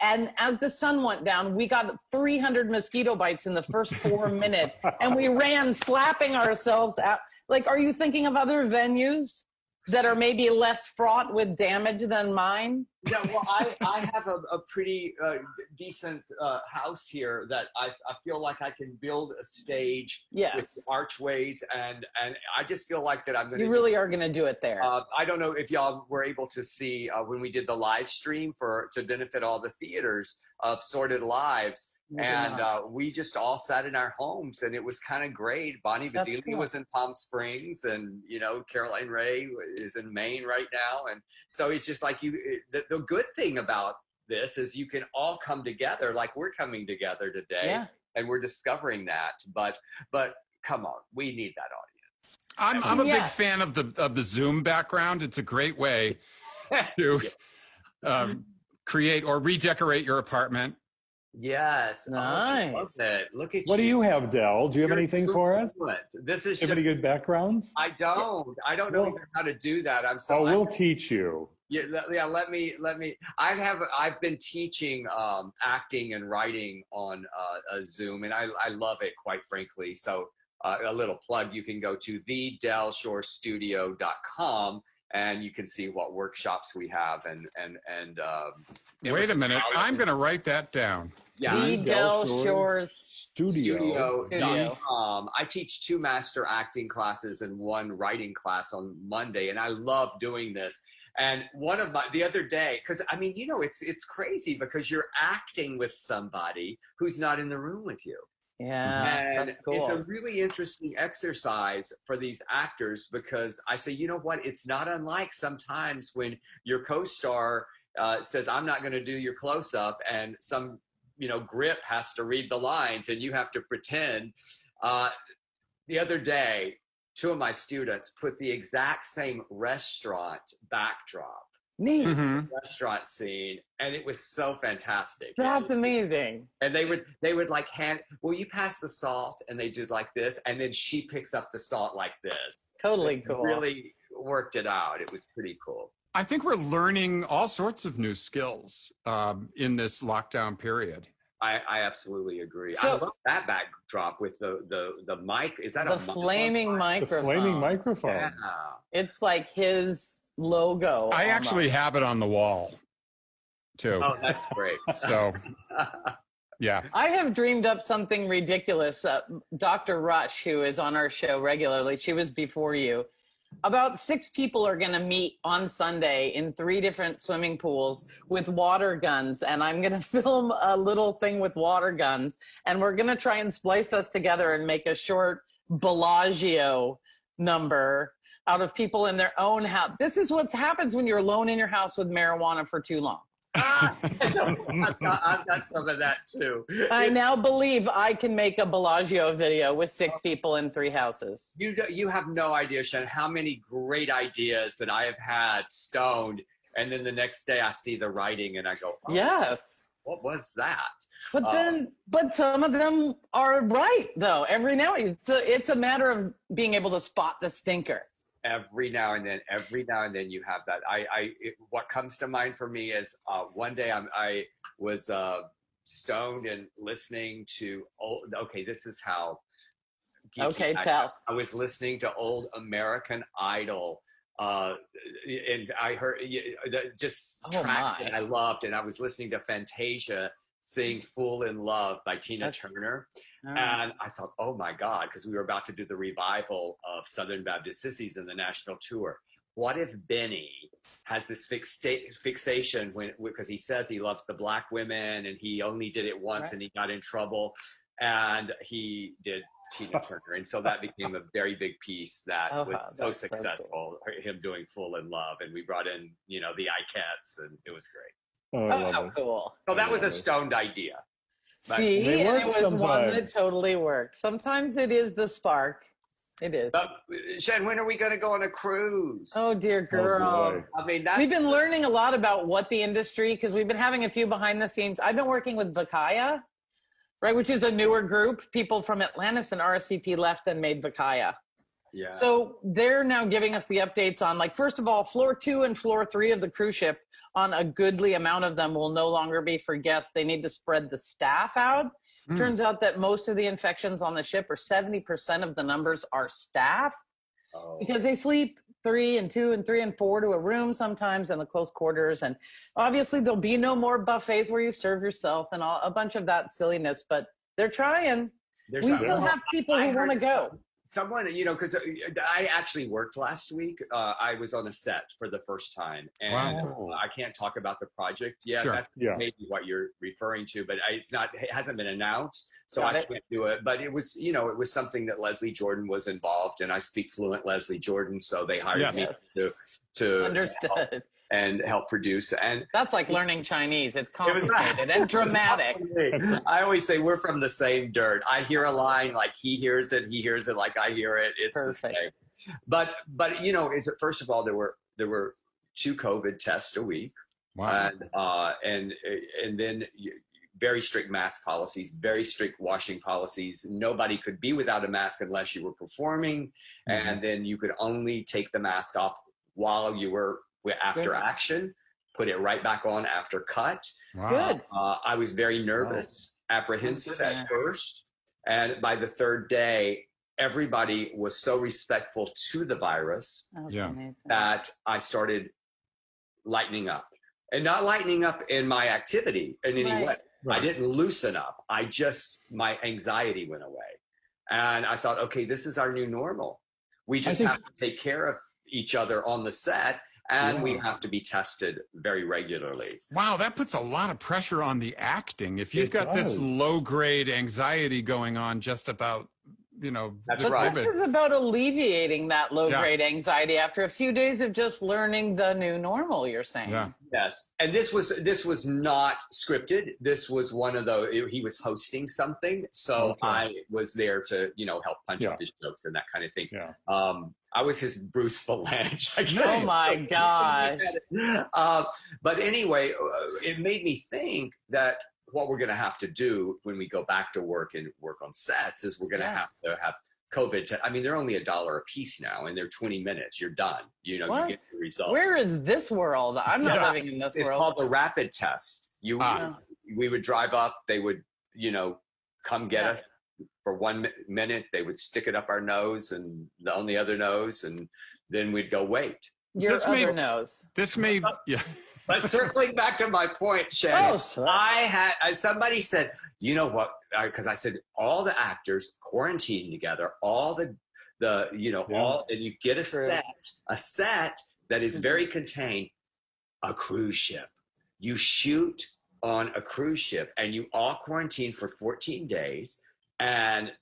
and as the sun went down we got 300 mosquito bites in the first 4 [laughs] minutes and we ran slapping ourselves out like are you thinking of other venues that are maybe less fraught with damage than mine. Yeah, well, I, I have a, a pretty uh, decent uh, house here that I, I feel like I can build a stage with archways, and and I just feel like that I'm going to. You really are going to do it there. Uh, I don't know if y'all were able to see uh, when we did the live stream for to benefit all the theaters of Sordid Lives, did and uh, we just all sat in our homes, and it was kind of great. Bonnie Bedelia cool. was in Palm Springs, and you know Caroline Rhea is in Maine right now, and so it's just like you. It, the, the good thing about this is you can all come together, like we're coming together today, yeah. and we're discovering that. But but come on, we need that audience. I'm, I'm a big fan of the of the Zoom background. It's a great way [laughs] to um, create or redecorate your apartment. Yes. Oh, love Nice. it. Look at What do you have, Del? Do you have You're anything for us? This is Do you have just. any good backgrounds? I don't. I don't know Well- how to do that. I'm so. Oh, I'm- we'll teach you. Yeah, yeah. Let me let me. I have I've been teaching um, acting and writing on uh, a Zoom, and I I love it quite frankly. So uh, a little plug: you can go to thedelshore.studio.com and you can see what workshops we have and and and. Um, Wait a minute. I'm going to write that down. Yeah, The Del Shores Studio. studio.com. I teach two master acting classes and one writing class on Monday, and I love doing this. And one of my the other day, because I mean, you know, it's it's crazy because you're acting with somebody who's not in the room with you. Yeah, and that's cool. it's a really interesting exercise for these actors because I say, you know what? It's not unlike sometimes when your co-star uh, says, "I'm not going to do your close-up," and some you know grip has to read the lines, and you have to pretend. Uh, the other day, two of my students put the exact same restaurant backdrop Neat. Mhm. restaurant scene and it was so fantastic That's just- amazing. and they would they would like hand will you pass the salt and they did like this and then she picks up the salt like this Totally It cool. really worked it out it was pretty cool I think we're learning all sorts of new skills um, in this lockdown period. I i absolutely agree i So- love that backdrop with the the the mic is that the a mic? flaming microphone? The flaming microphone. yeah. It's like his logo. I actually have it on the wall too. oh that's great [laughs] So, yeah. I have dreamed up something ridiculous. Uh, Dr. Rush, who is on our show regularly, she was before you. About six people are going to meet on Sunday in three different swimming pools with water guns. And I'm going [laughs] to film a little thing with water guns. And we're going to try and splice us together and make a short Bellagio number out of people in their own house. This is what happens when you're alone in your house with marijuana for too long. I've, got, I've got some of that too I now believe I can make a Bellagio video with six people in three houses. You you have no idea, Shen, how many great ideas that I have had stoned, and then the next day I see the writing and I go, oh, Yes. what was that? But Oh. then, but some of them are right though. Every now and it's a, it's a matter of being able to spot the stinker. Every now and then, every now and then, you have that. I, I, it, what comes to mind for me is uh, one day I'm, I was uh, stoned and listening to old. Okay, this is how. Okay, I tell. I was listening to old American Idol, uh, and I heard just Oh, tracks my. that I loved, and I was listening to Fantasia sing "Fool in Love" by Tina That's- Turner, Oh. and I thought, oh my God, because we were about to do the revival of Southern Baptist Sissies in the national tour. What if Benny has this fixa- fixation when because he says he loves the black women and he only did it once Right. and he got in trouble, and he did Tina [laughs] Turner, and so that became a very big piece that Oh, was so that's so successful. Him doing "Fool in Love," and we brought in you know the Ikettes, and it was great. Oh, Oh, cool. So that was a stoned idea. But- See, They work it was one that totally worked. Sometimes it is the spark. It is. But Shen, when are we going to go on a cruise? Oh dear Oh, girl. boy. I mean, that's We've been learning a lot about what the industry, because we've been having a few behind the scenes. I've been working with Vacaya, right, which is a newer group. People from Atlantis and RSVP left and made Vacaya. Yeah. So they're now giving us the updates on, like, first of all, floor two and floor three of the cruise ship, on a goodly amount of them will no longer be for guests. They need to spread the staff out. Hmm. Turns out that most of the infections on the ship, or 70% of the numbers, are staff Oh. because they sleep three and two and three and four to a room sometimes in the close quarters and obviously there'll be no more buffets where you serve yourself and all, a bunch of that silliness but they're trying There's we still have people who want to go someone, you know, because I actually worked last week. Uh, I was on a set for the first time, and Wow. I can't talk about the project yet. Sure. That's Yeah. maybe what you're referring to, but I, it's not. It hasn't been announced, so Got I it. can't do it. But it was, you know, it was something that Leslie Jordan was involved, and I speak fluent Leslie Jordan, so they hired Yes. me Yes. to to to understood and help produce and that's like learning chinese it's It complicated and [laughs] dramatic I always say we're from the same dirt. I hear a line like he hears it, he hears it like I hear it. It's Perfect. the same. But but you know, it's first of all there were there were two COVID tests a week, Wow. and uh, and and then very strict mask policies, very strict washing policies. Nobody could be without a mask unless you were performing, Mm-hmm. and then you could only take the mask off while you were we- after Good. action, put it right back on after cut. Wow. Good. Uh, I was very nervous, apprehensive at first. And by the third day, everybody was so respectful to the virus That's Yeah. that I started lightening up. And not lightening up in my activity in any Right. way. I didn't loosen up. I just, my anxiety went away. And I thought, okay, this is our new normal. We just think- have to take care of each other on the set and we have to be tested very regularly. Wow, that puts a lot of pressure on the acting. If you've It got this low grade anxiety going on just about, you know, That's the right. This is about alleviating that low Yeah. grade anxiety after a few days of just learning the new normal, you're saying. Yeah. Yes, and this was this was not scripted. This was one of the he was hosting something, so Okay. I was there to you know help punch Yeah. up his jokes and that kind of thing. Yeah. Um, I was his Bruce Vilanch. I guess. Oh my [laughs] gosh. [laughs] uh, but anyway, uh, it made me think that what we're going to have to do when we go back to work and work on sets is we're going to Yeah. have to have COVID. Te- I mean, they're only a dollar a piece now, and they're 20 minutes. You're done. You know, What? you get the results. Where is this world? I'm not Yeah. living in this it's world. called the rapid test. You, Ah. we would drive up. They would, you know, come get Yeah. us for one mi- minute. They would stick it up our nose and the, on the other nose, and then we'd go wait. Your This other may- nose. This may, yeah. But circling back to my point, Shannon, Oh, I had uh, somebody said, you know what? Because I said all the actors quarantined together, all the the you know Yeah. all, and you get a True. set, a set that is Mhm. very contained, a cruise ship. You shoot on a cruise ship, and you all quarantine for 14 days, and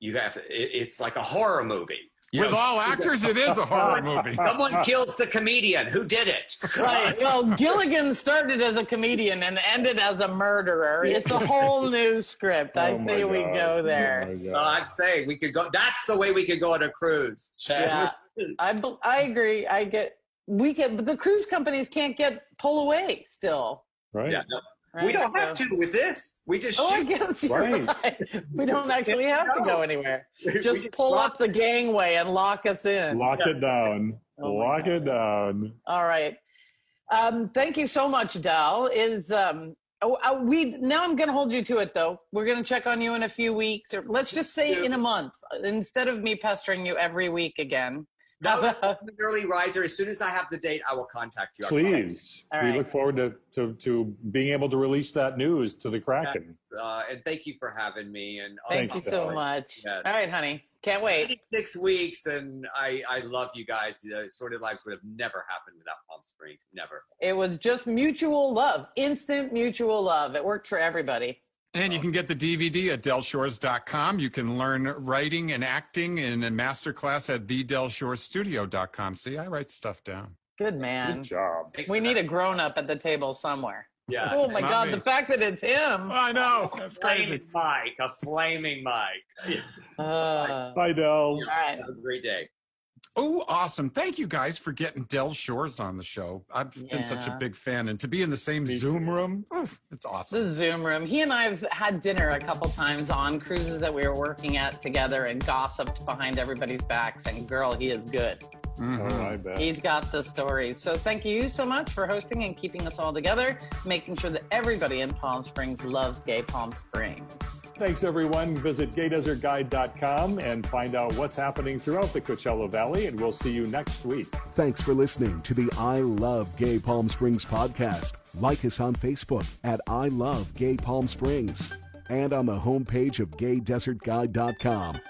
you have it, it's like a horror movie. You With all actors, it is a horror movie. [laughs] Someone kills the comedian. Who did it? Right. Well, Gilligan started as a comedian and ended as a murderer. It's a whole new script. I Oh say we gosh. go there. Oh Well. Oh, I'm saying we could go. That's the way we could go on a cruise. Yeah, [laughs] I I agree. I get we can, but the cruise companies can't get pull away still. Right. Yeah, no, right? we don't have to with this. We just Oh, I shoot. guess you're Right. right. We don't [laughs] actually have to go anywhere. [laughs] We Just pull up the gangway and lock us in. Lock it down. Oh my Lock it down. All right. Um, thank you so much, Del. Is um, oh, uh, we now? I'm going to hold you to it, though. We're going to check on you in a few weeks, or let's just say in a month, instead of me pestering you every week again. No, I'm an early riser. As soon as I have the date, I will contact you. Please. All We look forward to, to, to being able to release that news to the Kraken. Uh, and thank you for having me. And Thank you so Del. much. Yes. All right, honey. Can't wait. Six weeks, and I I love you guys. The Sordid Lives would have never happened without Palm Springs. Never. It was just mutual love, instant mutual love. It worked for everybody. And you can get the DVD at delshores.com. You can learn writing and acting in a masterclass at thedelshorstudio.com. See, I write stuff down. Good man. Good job. Thanks We for need a grown up at the table somewhere. Yeah. Oh my God, me. the fact that it's him. I know. That's crazy. Flaming Mike, a flaming Mike. Uh, Bye, Del. right. Have a great day. Oh, awesome. Thank you guys for getting Del Shores on the show. I've been such a big fan. And to be in the same Zoom room, oof, it's awesome. The. Zoom room. He and I have had dinner a couple times on cruises that we were working at together and gossiped behind everybody's backs. And girl, he is good. Mhm. Oh, I bet. He's got the stories. So thank you so much for hosting and keeping us all together, making sure that everybody in Palm Springs loves Gay Palm Springs. Thanks, everyone. Visit gaydesertguide.com and find out what's happening throughout the Coachella Valley, and we'll see you next week. Thanks for listening to the I Love Gay Palm Springs podcast. Like us on Facebook at I Love Gay Palm Springs and on the homepage of gaydesertguide.com.